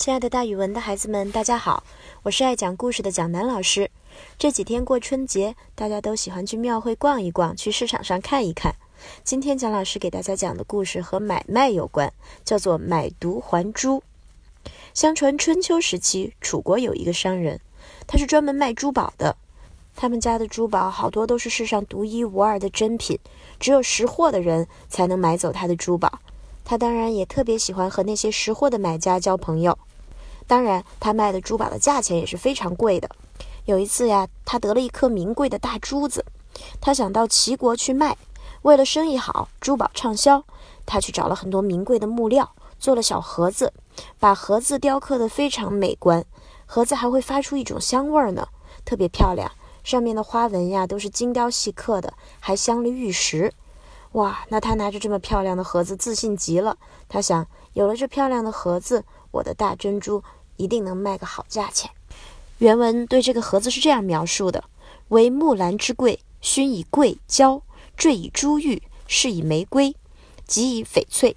亲爱的，大语文的孩子们，大家好，我是爱讲故事的蒋楠老师。这几天过春节，大家都喜欢去庙会逛一逛，去市场上看一看。今天蒋老师给大家讲的故事和买卖有关，叫做“买椟还珠”。相传春秋时期，楚国有一个商人，他是专门卖珠宝的。他们家的珠宝好多都是世上独一无二的珍品，只有识货的人才能买走他的珠宝。他当然也特别喜欢和那些识货的买家交朋友。当然，他卖的珠宝的价钱也是非常贵的。有一次呀，他得了一颗名贵的大珠子，他想到齐国去卖。为了生意好，珠宝畅销，他去找了很多名贵的木料，做了小盒子，把盒子雕刻得非常美观。盒子还会发出一种香味儿呢，特别漂亮。上面的花纹呀，都是精雕细刻的，还镶了玉石。哇，那他拿着这么漂亮的盒子，自信极了。他想，有了这漂亮的盒子，我的大珍珠一定能卖个好价钱。原文对这个盒子是这样描述的：为木兰之贵，熏以桂胶，缀以珠玉，饰以玫瑰，及以翡翠。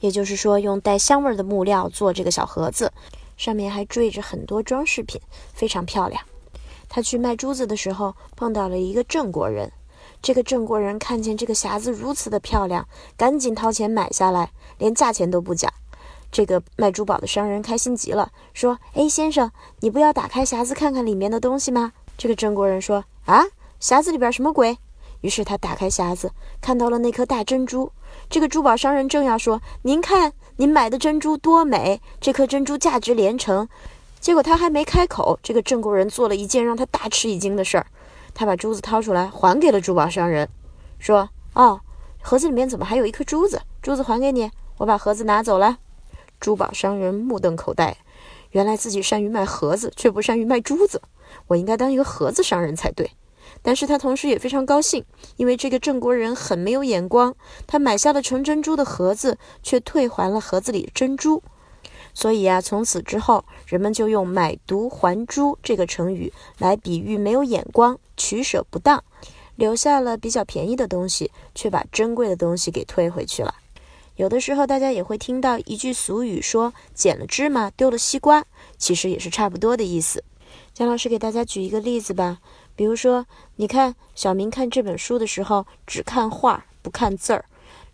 也就是说，用带香味的木料做这个小盒子，上面还缀着很多装饰品，非常漂亮。他去卖珠子的时候，碰到了一个郑国人。这个郑国人看见这个匣子如此的漂亮，赶紧掏钱买下来，连价钱都不讲。这个卖珠宝的商人开心极了，说：“哎，先生，你不要打开匣子看看里面的东西吗？”这个郑国人说：“啊，匣子里边什么鬼？”于是他打开匣子，看到了那颗大珍珠。这个珠宝商人正要说：“您看，您买的珍珠多美，这颗珍珠价值连城。”结果他还没开口，这个郑国人做了一件让他大吃一惊的事儿。他把珠子掏出来，还给了珠宝商人，说：“哦，盒子里面怎么还有一颗珠子？珠子还给你，我把盒子拿走了。”珠宝商人目瞪口呆，原来自己善于卖盒子，却不善于卖珠子。我应该当一个盒子商人才对。但是他同时也非常高兴，因为这个郑国人很没有眼光，他买下了纯珍珠的盒子，却退还了盒子里珍珠。所以啊，从此之后，人们就用“买椟还珠”这个成语来比喻没有眼光、取舍不当，留下了比较便宜的东西，却把珍贵的东西给退回去了。有的时候，大家也会听到一句俗语说“捡了芝麻丢了西瓜”，其实也是差不多的意思。姜老师给大家举一个例子吧，比如说，你看小明看这本书的时候，只看画不看字儿，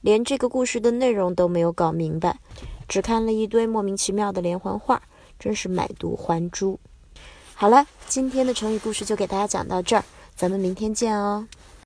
连这个故事的内容都没有搞明白。只看了一堆莫名其妙的连环画，真是买椟还珠。好了，今天的成语故事就给大家讲到这儿，咱们明天见哦。